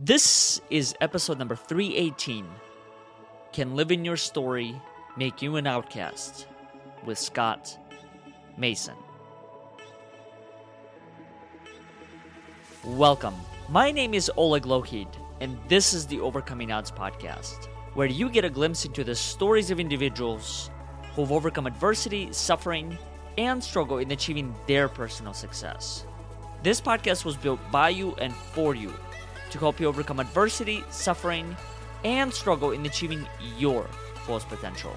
This is episode number 318 Can Living Your Story Make You an Outcast? with Scott Mason. Welcome. My name is Oleg Lohid, and this is the Overcoming Odds podcast, where you get a glimpse into the stories of individuals who've overcome adversity, suffering, and struggle in achieving their personal success. This podcast was built by you and for you to help you overcome adversity, suffering, and struggle in achieving your fullest potential.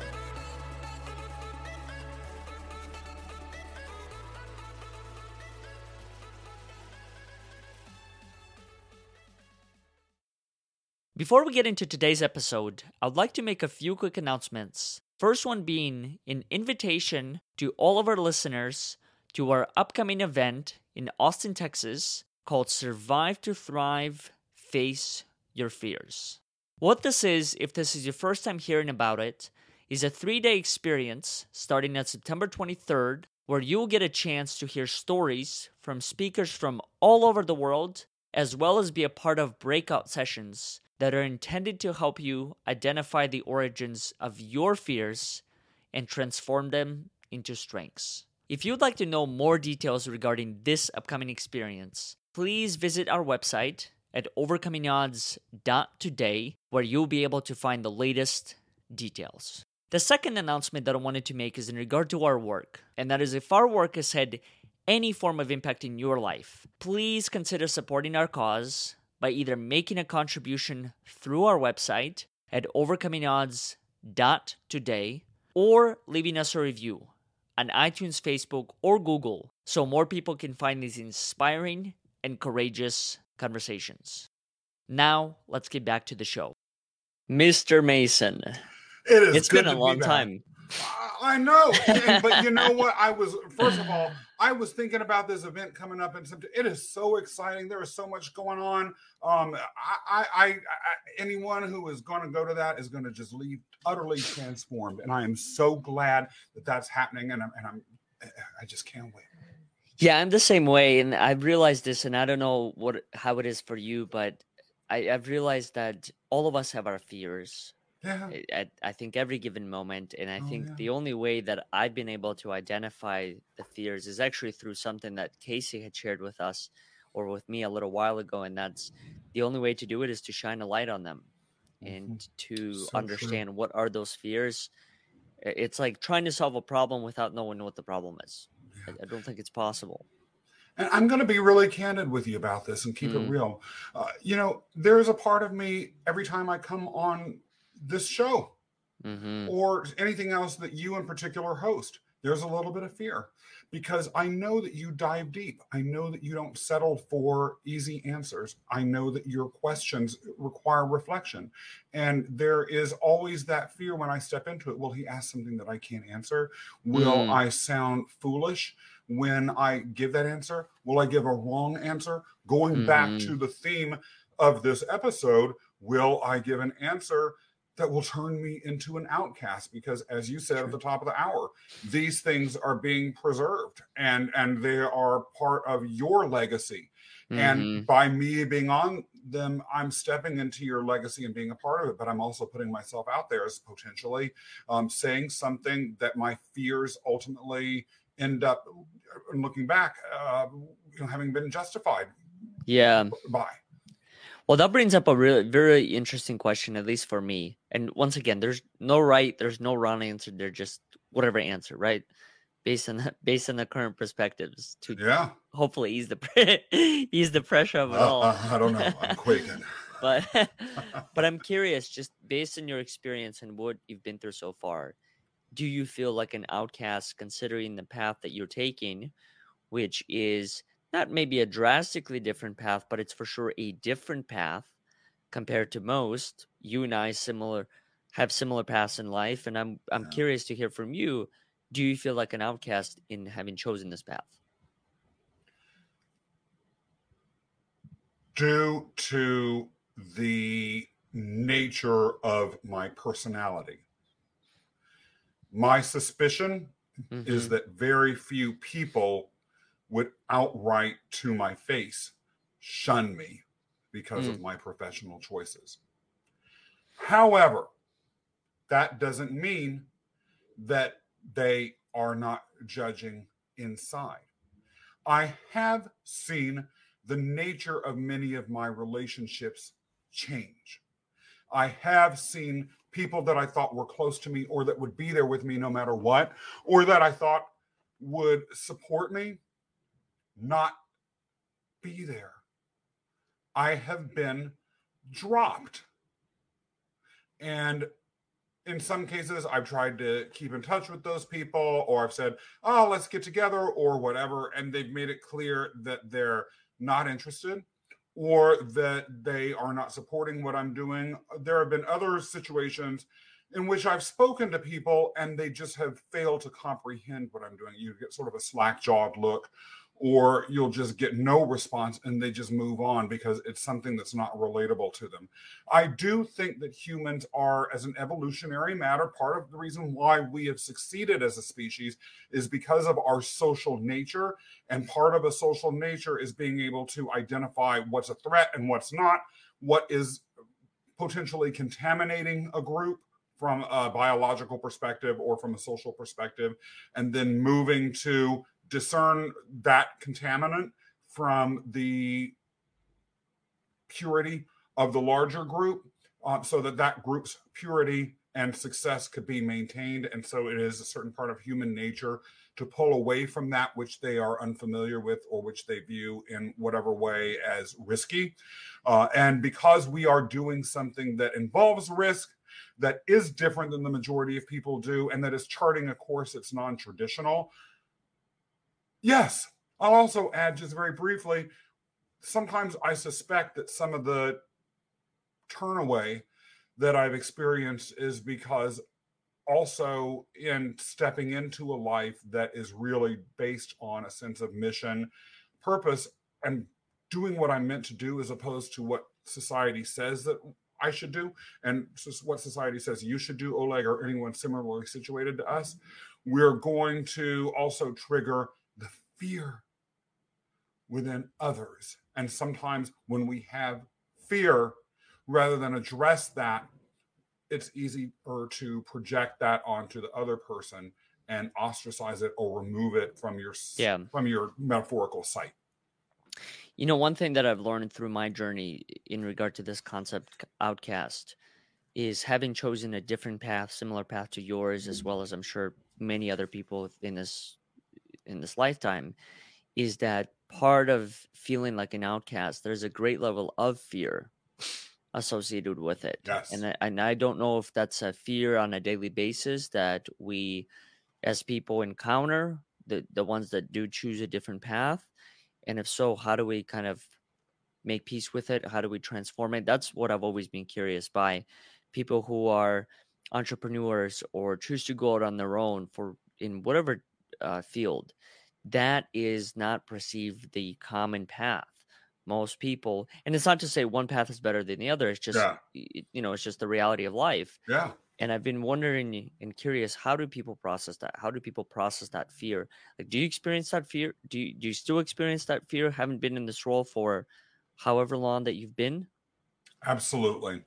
Before we get into today's episode, I'd like to make a few quick announcements. First one being an invitation to all of our listeners to our upcoming event in Austin, Texas called Survive to Thrive Face Your Fears. What this is, if this is your first time hearing about it, is a three day experience starting at September 23rd, where you'll get a chance to hear stories from speakers from all over the world, as well as be a part of breakout sessions that are intended to help you identify the origins of your fears and transform them into strengths. If you'd like to know more details regarding this upcoming experience, please visit our website at overcomingodds.today, where you'll be able to find the latest details. The second announcement that I wanted to make is in regard to our work, and that is if our work has had any form of impact in your life, please consider supporting our cause by either making a contribution through our website at overcomingodds.today or leaving us a review on iTunes, Facebook, or Google so more people can find these inspiring and courageous conversations. Now, let's get back to the show. Mr. Mason. It is It's good been a to be long back. time. I I know, and- but you know what? I was first of all, I was thinking about this event coming up in September. It is so exciting. There is so much going on. Um, I, I, I, I anyone who is going to go to that is going to just leave utterly transformed, and I am so glad that that's happening. And I'm, and I'm, I just can't wait. Yeah, I'm the same way, and I've realized this, and I don't know what how it is for you, but I, I've realized that all of us have our fears Yeah, I- at I think every given moment, and I Oh, think yeah. the only way that I've been able to identify the fears is actually through something that Casey had shared with us or with me a little while ago, and that's the only way to do it is to shine a light on them and to Mm-hmm. So true. understand what are those fears. It's like trying to solve a problem without knowing what the problem is. I, I don't think it's possible. And I'm going to be really candid with you about this and keep Mm. it real. Uh, you know, there is a part of me every time I come on this show hmm or anything else that you in particular host, there's a little bit of fear because I know that you dive deep. I know that you don't settle for easy answers. I know that your questions require reflection. And there is always that fear when I step into it. Will he ask something that I can't answer? Will Mm. I sound foolish when I give that answer? Will I give a wrong answer? Going back Mhm. to the theme of this episode, will I give an answer that will turn me into an outcast because as you said at the top of the hour these things are being preserved and and they are part of your legacy Mhm. and by me being on them i'm stepping into your legacy and being a part of it but i'm also putting myself out there as potentially um, saying something that my fears ultimately end up uh, looking back uh, you know having been justified yeah. by Well, that brings up a really very interesting question, at least for me. And once again, there's no right, there's no wrong answer. They're just whatever answer, right? Based on the, based on the current perspectives to yeah hopefully ease the pre- ease the pressure of it Uh, all. uh, i don't know i'm quaking but but I'm curious, just based on your experience and what you've been through so far, do you feel like an outcast considering the path that you're taking, which is not maybe a drastically different path, but it's for sure a different path compared to most. You and I similar have similar paths in life, and I'm I'm Yeah. curious to hear from you. Do you feel like an outcast in having chosen this path? due to the nature of my personality. My suspicion is Mhm. that very few people would outright to my face shun me because Mm. of my professional choices. However, that doesn't mean that they are not judging inside. I have seen the nature of many of my relationships change. I have seen people that I thought were close to me or that would be there with me no matter what, or that I thought would support me, not be there. I have been dropped. And in some cases, I've tried to keep in touch with those people, or I've said, oh, let's get together, or whatever. And they've made it clear that they're not interested or that they are not supporting what I'm doing. There have been other situations in which I've spoken to people and they just have failed to comprehend what I'm doing. You get sort of a slack jawed look, or you'll just get no response and they just move on because it's something that's not relatable to them. I do think that humans are, as an evolutionary matter, part of the reason why we have succeeded as a species is because of our social nature. And part of a social nature is being able to identify what's a threat and what's not, what is potentially contaminating a group from a biological perspective or from a social perspective, and then moving to discern that contaminant from the purity of the larger group uh, so that that group's purity and success could be maintained. And so it is a certain part of human nature to pull away from that which they are unfamiliar with or which they view in whatever way as risky. Uh, and because we are doing something that involves risk that is different than the majority of people do and that is charting a course that's non-traditional Yes. I'll also add just very briefly sometimes I suspect that some of the turnaway that I've experienced is because also in stepping into a life that is really based on a sense of mission, purpose, and doing what I'm meant to do as opposed to what society says that I should do and what society says you should do, Oleg, or anyone similarly situated to us, we're going to also trigger fear within others. And sometimes when we have fear, rather than address that, it's easier to project that onto the other person and ostracize it or remove it from your Yeah. from your metaphorical sight. You know, one thing that I've learned through my journey in regard to this concept outcast is having chosen a different path, similar path to yours, as mm-hmm. well as I'm sure many other people in this in this lifetime, is that part of feeling like an outcast, there's a great level of fear associated with it. Yes. And I, and I don't know if that's a fear on a daily basis that we as people encounter, the the ones that do choose a different path. And if so, how do we kind of make peace with it? How do we transform it? That's what I've always been curious by people who are entrepreneurs or choose to go out on their own for in whatever uh, field. That is not perceived the common path. Most people, and it's not to say one path is better than the other. It's just Yeah. you know, it's just the reality of life. Yeah. And I've been wondering and curious, how do people process that? How do people process that fear? Like, do you experience that fear? Do you, do you still experience that fear? Haven't been in this role for however long that you've been? Absolutely.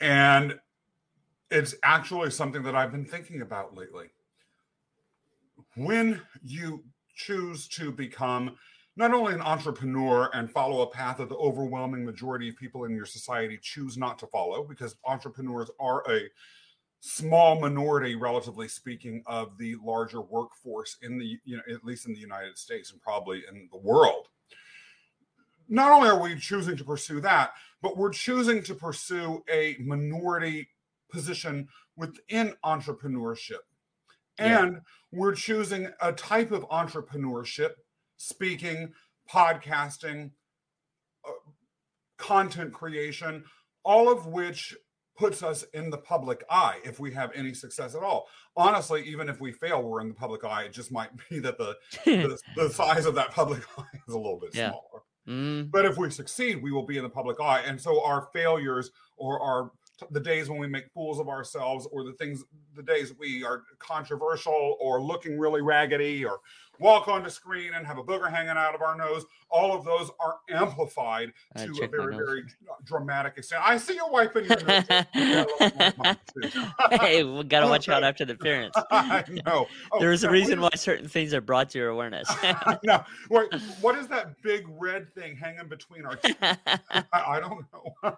And it's actually something that I've been thinking about lately. When you choose to become not only an entrepreneur and follow a path that the overwhelming majority of people in your society choose not to follow, because entrepreneurs are a small minority, relatively speaking, of the larger workforce in the, you know, at least in the United States and probably in the world. Not only are we choosing to pursue that, but we're choosing to pursue a minority position within entrepreneurship. Yeah. And we're choosing a type of entrepreneurship, speaking, podcasting, uh, content creation, all of which puts us in the public eye if we have any success at all. Honestly, even if we fail, we're in the public eye. It just might be that the, the, the size of that public eye is a little bit Yeah. smaller. Mm, But if we succeed, we will be in the public eye. And so our failures or our the days when we make fools of ourselves or the things the days we are controversial or looking really raggedy or walk onto screen and have a booger hanging out of our nose all of those are amplified to a very very dramatic extent. I see you wiping your nose hey we gotta watch out after the parents. I know. Oh, there's a reason why certain things are brought to your awareness. No wait, what is that big red thing hanging between our teeth? I, I don't know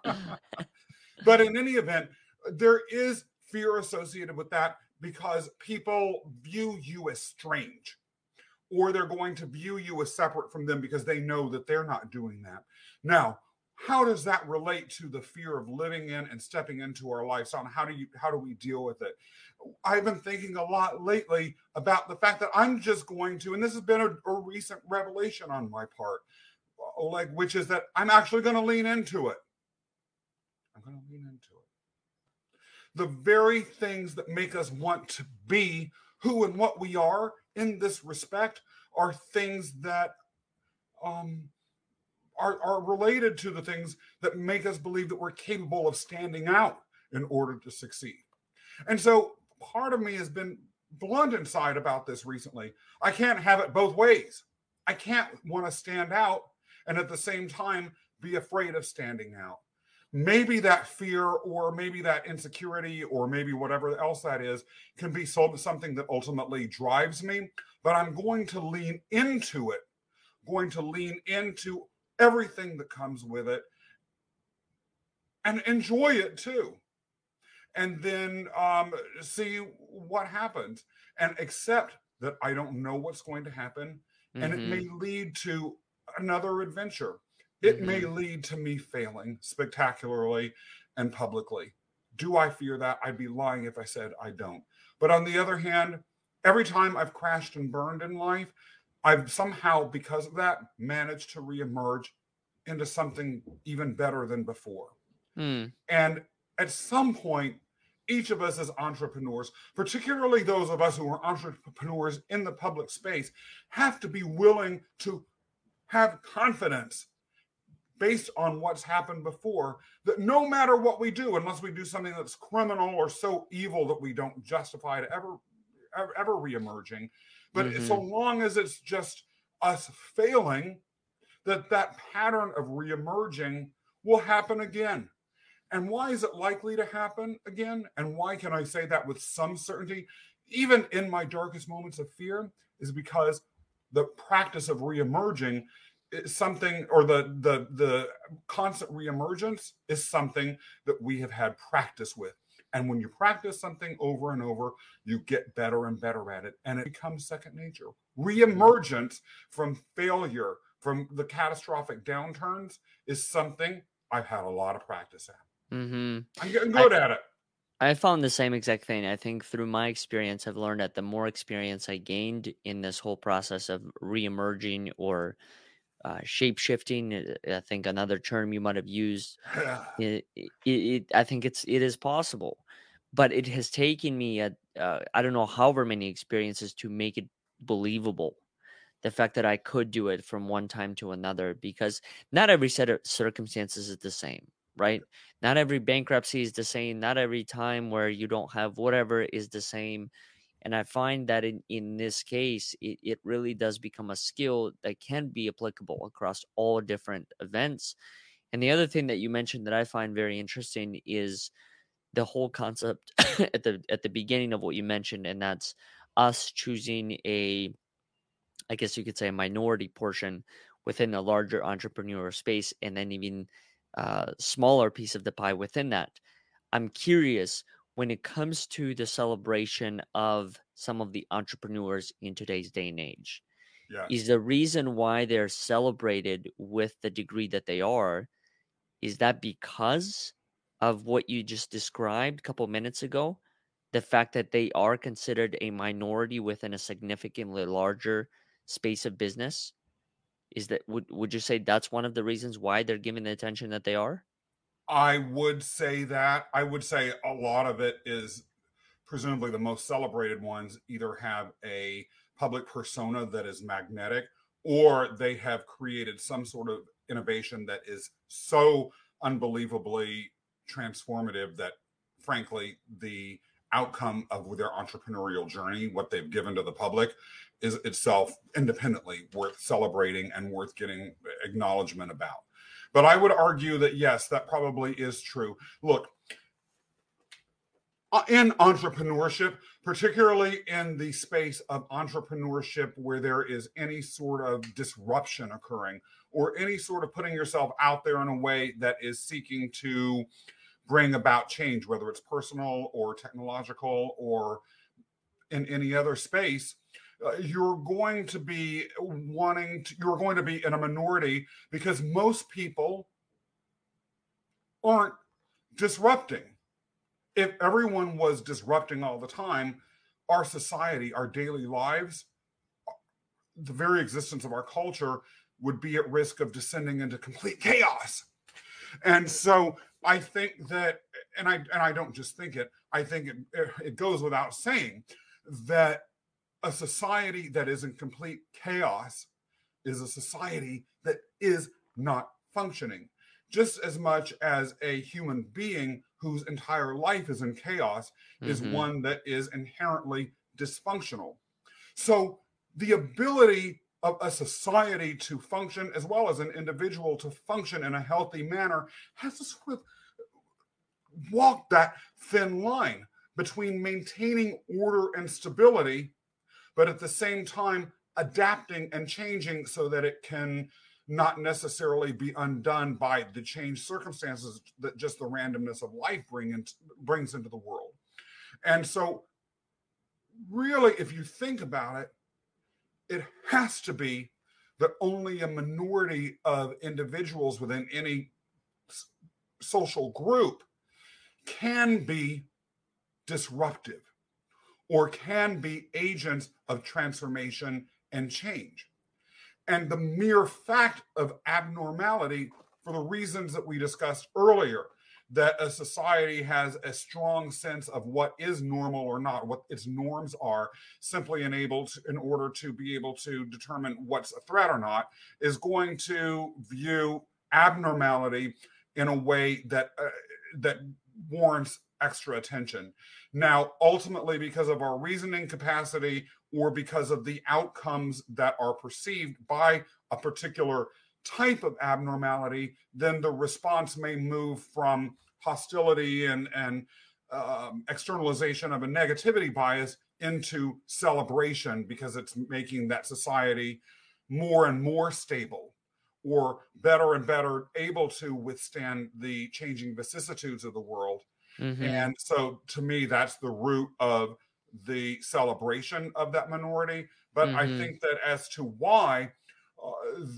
but in any event, there is fear associated with that because people view you as strange or they're going to view you as separate from them because they know that they're not doing that. Now, how does that relate to the fear of living in and stepping into our lifestyle and how do you how do we deal with it? I've been thinking a lot lately about the fact that i'm just going to and this has been a, a recent revelation on my part like which is that i'm actually going to lean into it going to lean into it. The very things that make us want to be who and what we are in this respect are things that um, are, are related to the things that make us believe that we're capable of standing out in order to succeed. And so part of me has been blunt inside about this recently. I can't have it both ways. I can't want to stand out and at the same time be afraid of standing out maybe that fear or maybe that insecurity or maybe whatever else that is can be something that ultimately drives me but i'm going to lean into it going to lean into everything that comes with it and enjoy it too and then um, see what happens and accept that i don't know what's going to happen mm-hmm. and it may mm-hmm. lead to another adventure it mm-hmm. may lead to me failing spectacularly and publicly. Do I fear that? I'd be lying if I said I don't. But on the other hand, every time I've crashed and burned in life, I've somehow, because of that, managed to reemerge into something even better than before. Mm. And at some point, each of us as entrepreneurs, particularly those of us who are entrepreneurs in the public space, have to be willing to have confidence based on what's happened before that no matter what we do unless we do something that's criminal or so evil that we don't justify it ever ever, ever reemerging but mm-hmm. so long as it's just us failing that that pattern of reemerging will happen again. And why is it likely to happen again? And why can i say that with some certainty? Even in my darkest moments of fear is because the practice of reemerging something or the the the constant reemergence is something that we have had practice with and when you practice something over and over you get better and better at it and it becomes second nature reemergence from failure from the catastrophic downturns is something i've had a lot of practice at mm-hmm. i'm getting good I, at it I found the same exact thing. I think through my experience, I've learned that the more experience I gained in this whole process of reemerging or uh, shape shifting. Uh, I think another term you might have used. it, it, it, I think it's it is possible, but it has taken me a, uh, I don't know however many experiences to make it believable. The fact that I could do it from one time to another, because not every set of circumstances is the same, right? Not every bankruptcy is the same. Not every time where you don't have whatever is the same and i find that in, in this case it, it really does become a skill that can be applicable across all different events and the other thing that you mentioned that i find very interesting is the whole concept at the at the beginning of what you mentioned and that's us choosing a i guess you could say a minority portion within a larger entrepreneur space and then even a uh, smaller piece of the pie within that. I'm curious when it comes to the celebration of some of the entrepreneurs in today's day and age. Yeah. Is the reason why they're celebrated with the degree that they are, is that because of what you just described a couple minutes ago? The fact that they are considered a minority within a significantly larger space of business? Is that would would you say that's one of the reasons why they're given the attention that they are? I would say that. I would say a lot of it is presumably the most celebrated ones either have a public persona that is magnetic or they have created some sort of innovation that is so unbelievably transformative that, frankly, the outcome of their entrepreneurial journey, what they've given to the public, is itself independently worth celebrating and worth getting acknowledgement about. But I would argue that yes, that probably is true. Look, uh, in entrepreneurship, particularly in the space of entrepreneurship where there is any sort of disruption occurring or any sort of putting yourself out there in a way that is seeking to bring about change, whether it's personal or technological or in any other space, Uh, you're going to be wanting to, you're going to be in a minority because most people aren't disrupting if everyone was disrupting all the time, our society, our daily lives, the very existence of our culture would be at risk of descending into complete chaos. And so I think that, and I and I don't just think it, I think it, it goes without saying that a society that is in complete chaos is a society that is not functioning just as much as a human being whose entire life is in chaos mm-hmm. is one that is inherently dysfunctional. So the ability of a society to function as well as an individual to function in a healthy manner has to sort of walk that thin line between maintaining order and stability, but at the same time adapting and changing so that it can not necessarily be undone by the changed circumstances that just the randomness of life bring in, brings into the world. And so, really, if you think about it, it has to be that only a minority of individuals within any social group can be disruptive or can be agents of transformation and change. And the mere fact of abnormality, for the reasons that we discussed earlier, that a society has a strong sense of what is normal or not, what its norms are, simply enabled in order to be able to determine what's a threat or not, is going to view abnormality in a way that uh, that warrants extra attention. Now, ultimately, because of our reasoning capacity or because of the outcomes that are perceived by a particular type of abnormality, then the response may move from hostility and, and um, externalization of a negativity bias into celebration because it's making that society more and more stable or better and better able to withstand the changing vicissitudes of the world. Mm-hmm. And so to me, that's the root of the celebration of that minority. But mm-hmm. I think that as to why uh,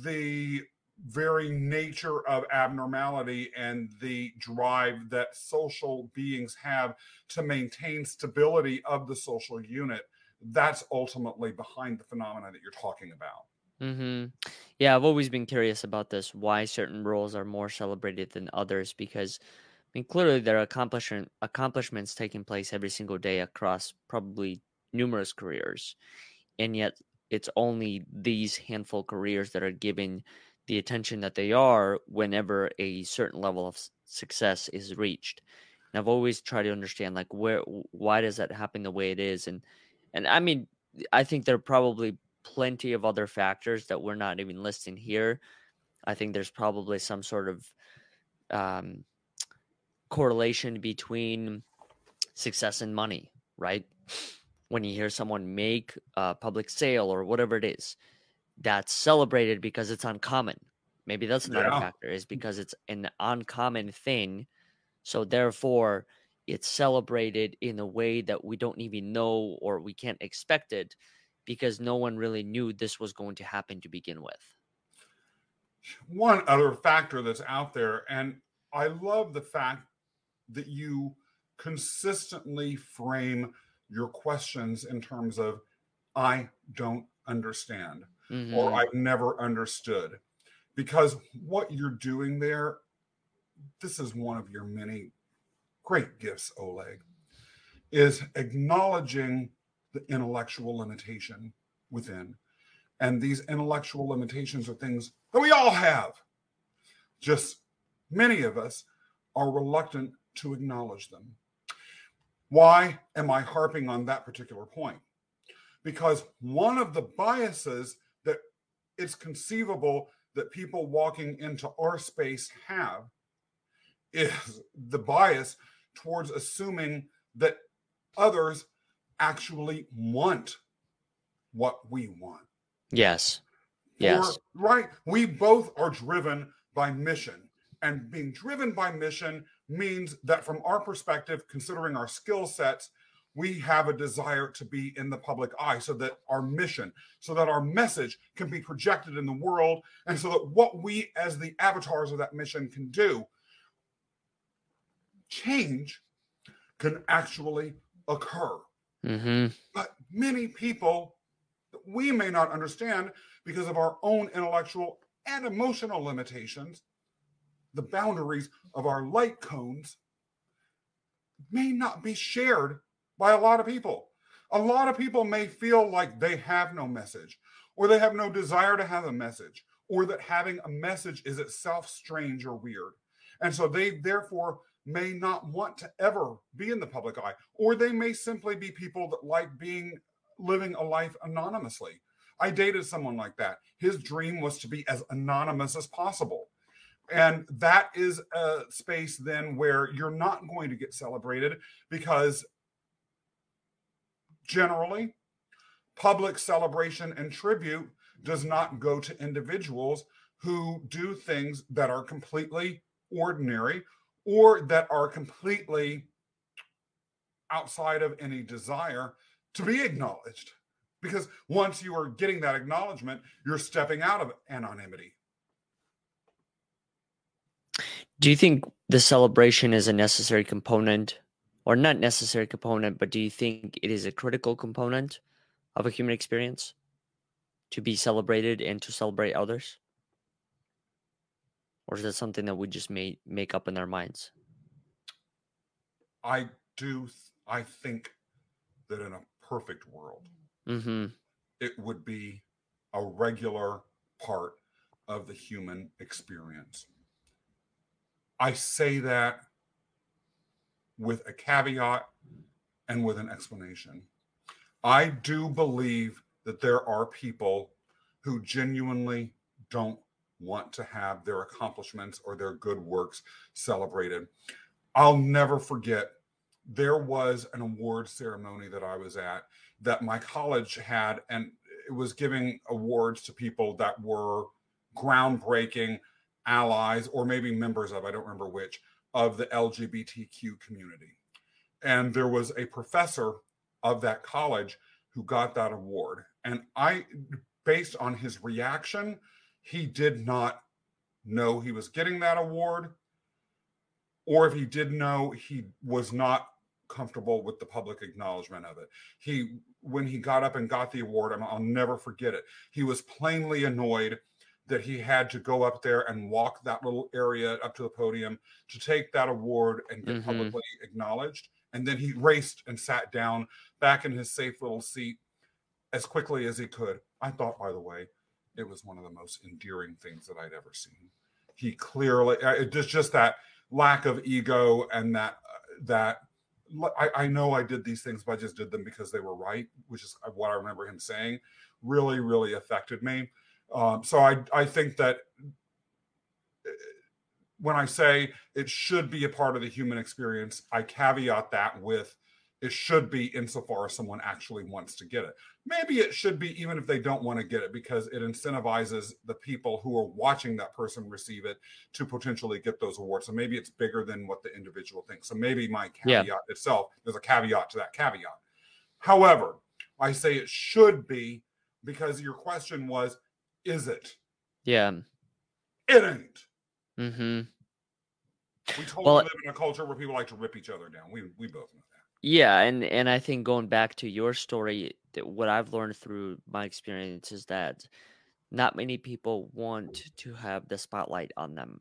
the very nature of abnormality and the drive that social beings have to maintain stability of the social unit that's ultimately behind the phenomena that you're talking about mm-hmm. yeah i've always been curious about this why certain roles are more celebrated than others because mean, clearly there are accomplishment accomplishments taking place every single day across probably numerous careers, and yet it's only these handful careers that are given the attention that they are whenever a certain level of success is reached. And I've always tried to understand like where why does that happen the way it is, and and I mean I think there are probably plenty of other factors that we're not even listing here. I think there's probably some sort of um, correlation between success and money, right? When you hear someone make a public sale or whatever it is, that's celebrated because it's uncommon. Maybe that's another yeah. factor, is because it's an uncommon thing. So therefore, it's celebrated in a way that we don't even know or we can't expect it because no one really knew this was going to happen to begin with. One other factor that's out there, and I love the fact that you consistently frame your questions in terms of I don't understand mm-hmm. or I've never understood. Because what you're doing there, this is one of your many great gifts, Oleg, is acknowledging the intellectual limitation within. And these intellectual limitations are things that we all have. Just many of us are reluctant to acknowledge them. Why am I harping on that particular point? Because one of the biases that it's conceivable that people walking into our space have is the bias towards assuming that others actually want what we want. Yes. Yes. Or, right. We both are driven by mission. And being driven by mission means that, from our perspective, considering our skill sets, we have a desire to be in the public eye so that our mission, so that our message can be projected in the world, and so that what we, as the avatars of that mission, can do, change can actually occur. Mm-hmm. But many people, we may not understand because of our own intellectual and emotional limitations, the boundaries of our light cones may not be shared by a lot of people. A lot of people may feel like they have no message, or they have no desire to have a message, or that having a message is itself strange or weird. And so they therefore may not want to ever be in the public eye, or they may simply be people that like being living a life anonymously. I dated someone like that. His dream was to be as anonymous as possible. And that is a space then where you're not going to get celebrated because generally public celebration and tribute does not go to individuals who do things that are completely ordinary or that are completely outside of any desire to be acknowledged. Because once you are getting that acknowledgement, you're stepping out of anonymity. Do you think the celebration is a necessary component, or not necessary component, but do you think it is a critical component of a human experience to be celebrated and to celebrate others? Or is that something that we just may make up in our minds? I do. I think that in a perfect world, mm-hmm. it would be a regular part of the human experience. I say that with a caveat and with an explanation. I do believe that there are people who genuinely don't want to have their accomplishments or their good works celebrated. I'll never forget there was an award ceremony that I was at that my college had, and it was giving awards to people that were groundbreaking allies or maybe members of, I don't remember which, of the LGBTQ community. And there was a professor of that college who got that award. And I, based on his reaction, he did not know he was getting that award. Or if he did know, he was not comfortable with the public acknowledgement of it. He, when he got up and got the award, I'll never forget it. He was plainly annoyed that he had to go up there and walk that little area up to the podium to take that award and get mm-hmm. publicly acknowledged. And then he raced and sat down back in his safe little seat as quickly as he could. I thought, by the way, it was one of the most endearing things that I'd ever seen. He clearly, it just just that lack of ego and that uh, that I, I know I did these things, but I just did them because they were right, which is what I remember him saying. Really, really affected me. Um, so I I think that uh, when I say it should be a part of the human experience, I caveat that with it should be insofar as someone actually wants to get it. Maybe it should be even if they don't want to get it because it incentivizes the people who are watching that person receive it to potentially get those awards. So maybe it's bigger than what the individual thinks. So maybe my caveat yeah. itself, there's a caveat to that caveat. However, I say it should be because your question was is it? Yeah. It ain't. Mm-hmm. We totally well, live in a culture where people like to rip each other down. We we both know that. Yeah, and and I think going back to your story, what I've learned through my experience is that not many people want to have the spotlight on them,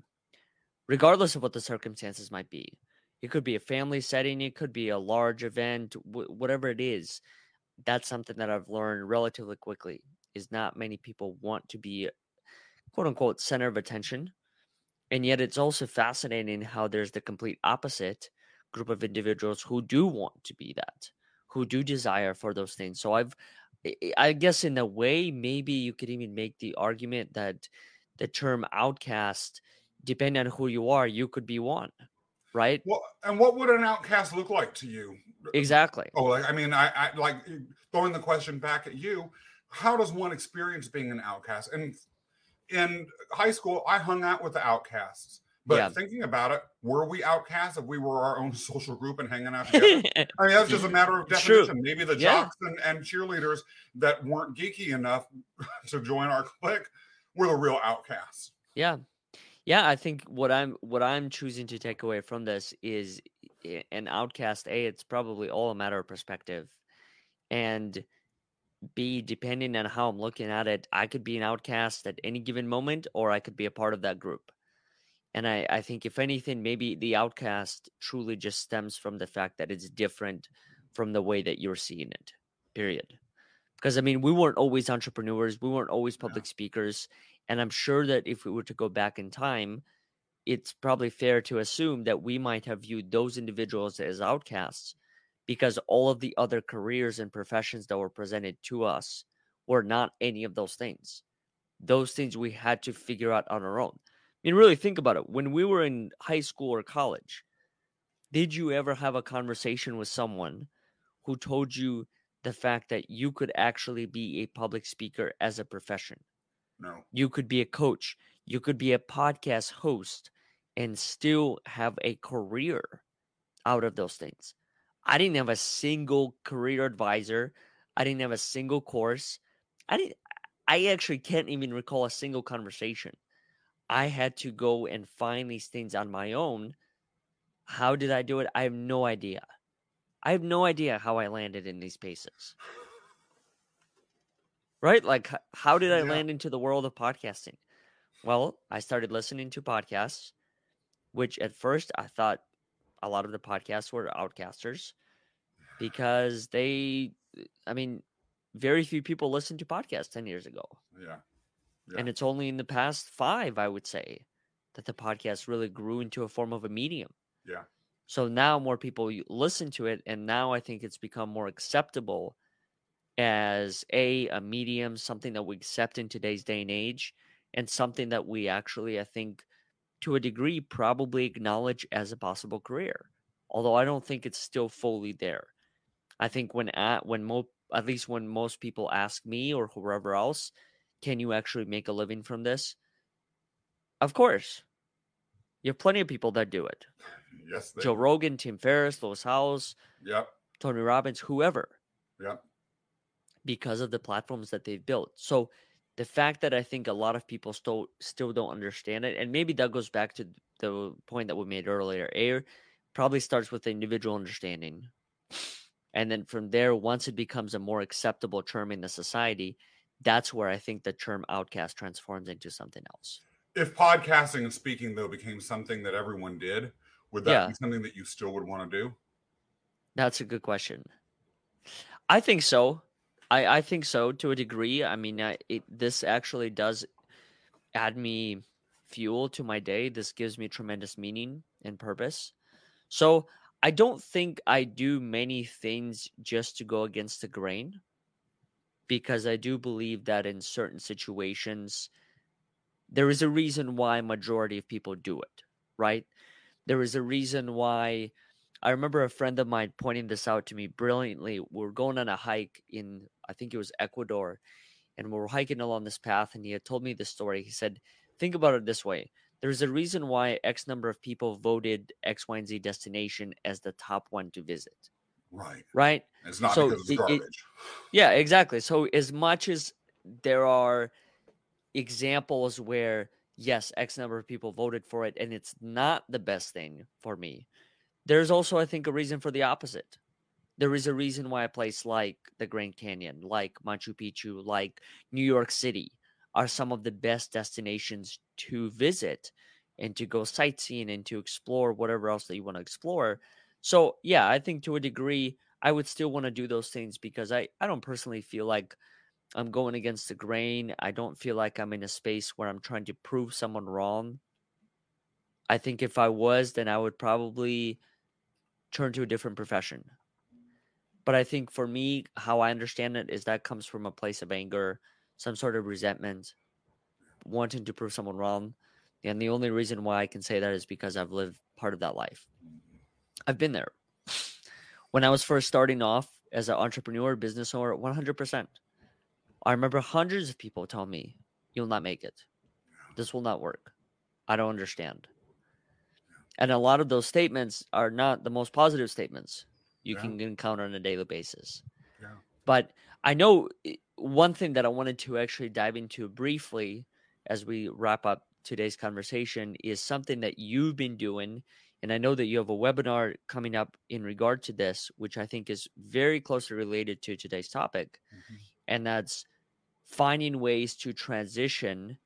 regardless of what the circumstances might be. It could be a family setting, it could be a large event, whatever it is. That's something that I've learned relatively quickly is not many people want to be quote unquote center of attention. And yet it's also fascinating how there's the complete opposite group of individuals who do want to be that, who do desire for those things. So I've, I guess, in a way, maybe you could even make the argument that the term outcast, depending on who you are, you could be one, right? Well, and what would an outcast look like to you? Exactly. Oh, like I mean, I, I like throwing the question back at you. How does one experience being an outcast? And in high school, I hung out with the outcasts. But yeah. thinking about it, were we outcasts if we were our own social group and hanging out together? I mean, that's just a matter of definition. True. Maybe the yeah. jocks and, and cheerleaders that weren't geeky enough to join our clique were the real outcasts. Yeah. Yeah, I think what I'm what I'm choosing to take away from this is an outcast. A, it's probably all a matter of perspective, and B, depending on how I'm looking at it, I could be an outcast at any given moment, or I could be a part of that group. And I, I think, if anything, maybe the outcast truly just stems from the fact that it's different from the way that you're seeing it, period. Because, I mean, we weren't always entrepreneurs, we weren't always public yeah. speakers. And I'm sure that if we were to go back in time, it's probably fair to assume that we might have viewed those individuals as outcasts because all of the other careers and professions that were presented to us were not any of those things. Those things we had to figure out on our own I mean, really think about it. When we were in high school or college, did you ever have a conversation with someone who told you the fact that you could actually be a public speaker as a profession? No. You could be a coach, you could be a podcast host and still have a career out of those things. I didn't have a single career advisor. I didn't have a single course. I didn't I actually can't even recall a single conversation I had to go and find these things on my own. How did I do it? I have no idea. I have no idea how I landed in these spaces. Right? Like, how did I yeah. land into the world of podcasting? Well, I started listening to podcasts, which at first I thought a lot of the podcasts were outcasters because they, I mean, very few people listened to podcasts 10 years ago. Yeah. Yeah. And it's only in the past five, I would say, that the podcast really grew into a form of a medium. Yeah. So now more people listen to it, and now I think it's become more acceptable as a a medium, something that we accept in today's day and age, and something that we actually, I think, to a degree, probably acknowledge as a possible career. Although I don't think it's still fully there. I think when at when mo- at least when most people ask me or whoever else, can you actually make a living from this? Of course. You have plenty of people that do it. Yes. Joe Rogan, Tim Ferriss, Lewis Howes, yep. Tony Robbins, whoever. Yep. Because of the platforms that they've built. So the fact that I think a lot of people still still don't understand it, and maybe that goes back to the point that we made earlier. Air probably starts with individual understanding. And then from there, once it becomes a more acceptable term in the society, that's where I think the term outcast transforms into something else. If podcasting and speaking though became something that everyone did, would that yeah. be something that you still would want to do? That's a good question. I think so. I, I think so to a degree. I mean, I, it, this actually does add me fuel to my day. This gives me tremendous meaning and purpose. So I don't think I do many things just to go against the grain because I do believe that in certain situations there is a reason why majority of people do it, right? There is a reason why I remember a friend of mine pointing this out to me brilliantly. We are going on a hike in I think it was Ecuador and we were hiking along this path and he had told me this story. He said, "Think about it this way. There's a reason why X number of people voted X, Y, and Z destination as the top one to visit. Right. Right. It's not so because it's garbage. It, yeah, exactly. So as much as there are examples where yes, X number of people voted for it and it's not the best thing for me, there's also I think a reason for the opposite. There is a reason why a place like the Grand Canyon, like Machu Picchu, like New York City are some of the best destinations to visit and to go sightseeing and to explore whatever else that you want to explore so yeah, I think to a degree, I would still want to do those things because I, I don't personally feel like I'm going against the grain. I don't feel like I'm in a space where I'm trying to prove someone wrong. I think if I was, then I would probably turn to a different profession. But I think for me, how I understand it is that comes from a place of anger, some sort of resentment, wanting to prove someone wrong. And the only reason why I can say that is because I've lived part of that life. I've been there. When I was first starting off as an entrepreneur, business owner, 100%. I remember hundreds of people telling me, You'll not make it. This will not work. I don't understand. And a lot of those statements are not the most positive statements you Yeah. can encounter on a daily basis. Yeah. But I know one thing that I wanted to actually dive into briefly as we wrap up today's conversation is something that you've been doing. And I know that you have a webinar coming up in regard to this, which I think is very closely related to today's topic. Mhm. And that's finding ways to transition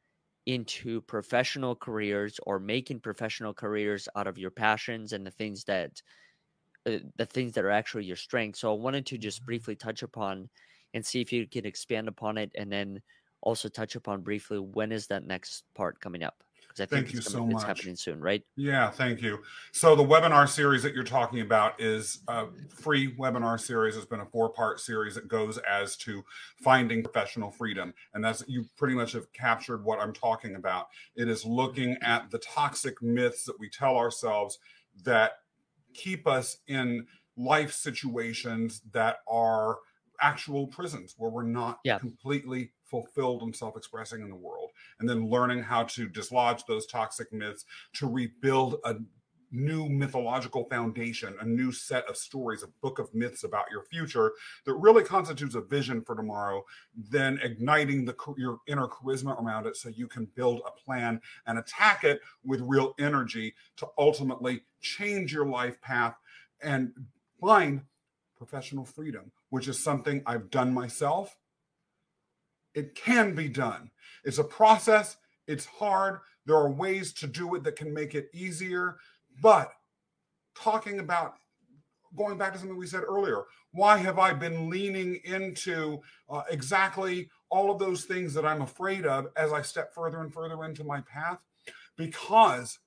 into professional careers or making professional careers out of your passions and the things that the things that are actually your strengths. So I wanted to just Mhm. briefly touch upon and see if you can expand upon it and then also touch upon briefly when is that next part coming up? Because I think Thank it's, you gonna- so it's happening soon, right? Yeah, thank you. So the webinar series that you're talking about is a free webinar series. It's been a four-part series that goes as to finding professional freedom, and that's you pretty much have captured what I'm talking about. It is looking at the toxic myths that we tell ourselves that keep us in life situations that are actual prisons where we're not Yeah. completely fulfilled and self-expressing in the world and then learning how to dislodge those toxic myths to rebuild a new mythological foundation, a new set of stories, a book of myths about your future that really constitutes a vision for tomorrow, then igniting the your inner charisma around it so you can build a plan and attack it with real energy to ultimately change your life path and find professional freedom, which is something I've done myself. It can be done. It's a process, it's hard. There are ways to do it that can make it easier. But talking about going back to something we said earlier, why have I been leaning into uh, exactly all of those things that I'm afraid of as I step further and further into my path? Because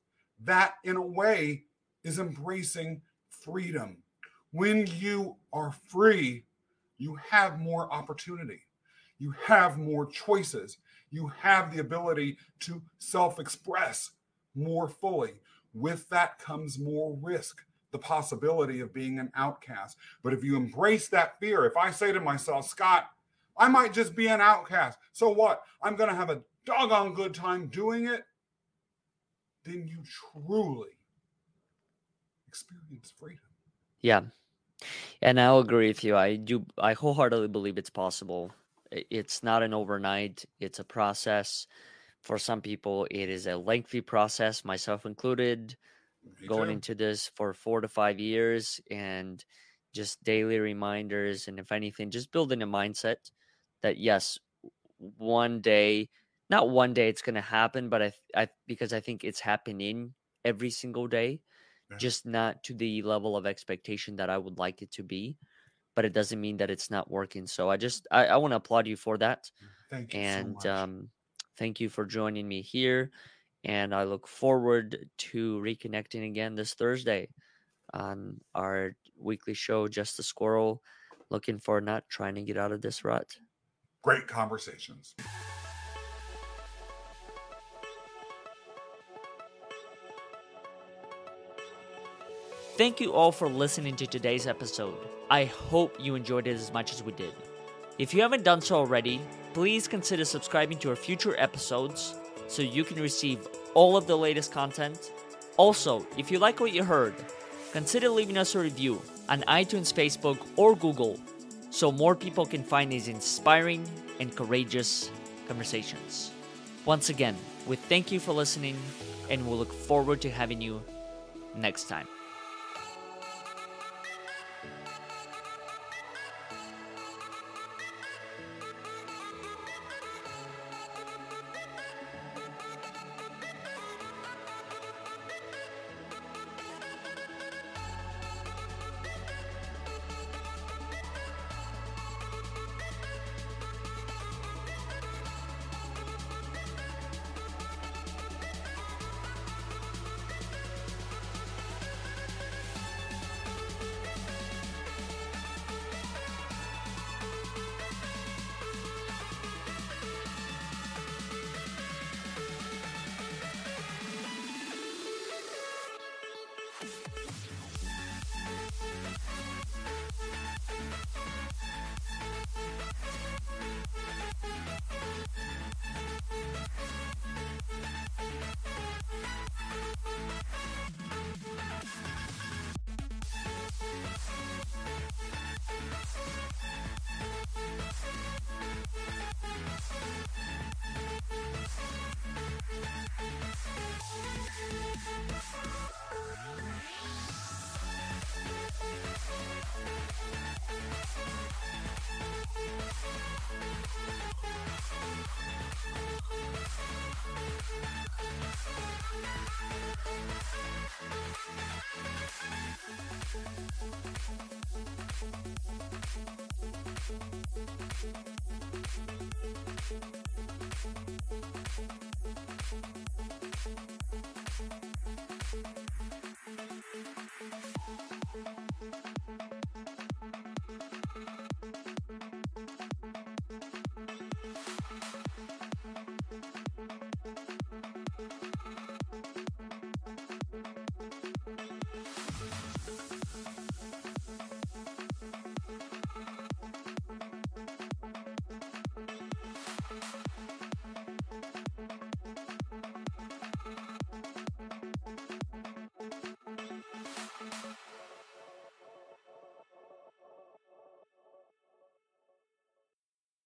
that, in a way, is embracing freedom. When you are free, you have more opportunity, you have more choices, you have the ability to self express more fully. With that comes more risk, the possibility of being an outcast. But if you embrace that fear, if I say to myself, Scott, I might just be an outcast. So what? I'm going to have a doggone good time doing it. Then you truly experience freedom. Yeah. And I'll agree with you. I do I wholeheartedly believe it's possible. It's not an overnight, it's a process. For some people, it is a lengthy process, myself included, Me going too. into this for four to five years and just daily reminders. And if anything, just building a mindset that, yes, one day, not one day it's going to happen, but I, I, because I think it's happening every single day Yeah. just not to the level of expectation that I would like it to be. But it doesn't mean that it's not working. So I just I, I want to applaud you for that, Thank you and so much. um, thank you for joining me here. And I look forward to reconnecting again this Thursday on our weekly show, Just a Squirrel. Looking for not trying to get out of this rut. Great conversations. Thank you all for listening to today's episode. I hope you enjoyed it as much as we did. If you haven't done so already, please consider subscribing to our future episodes so you can receive all of the latest content. Also, if you like what you heard, consider leaving us a review on iTunes, Facebook, or Google so more people can find these inspiring and courageous conversations. Once again, we thank you for listening and we'll look forward to having you next time.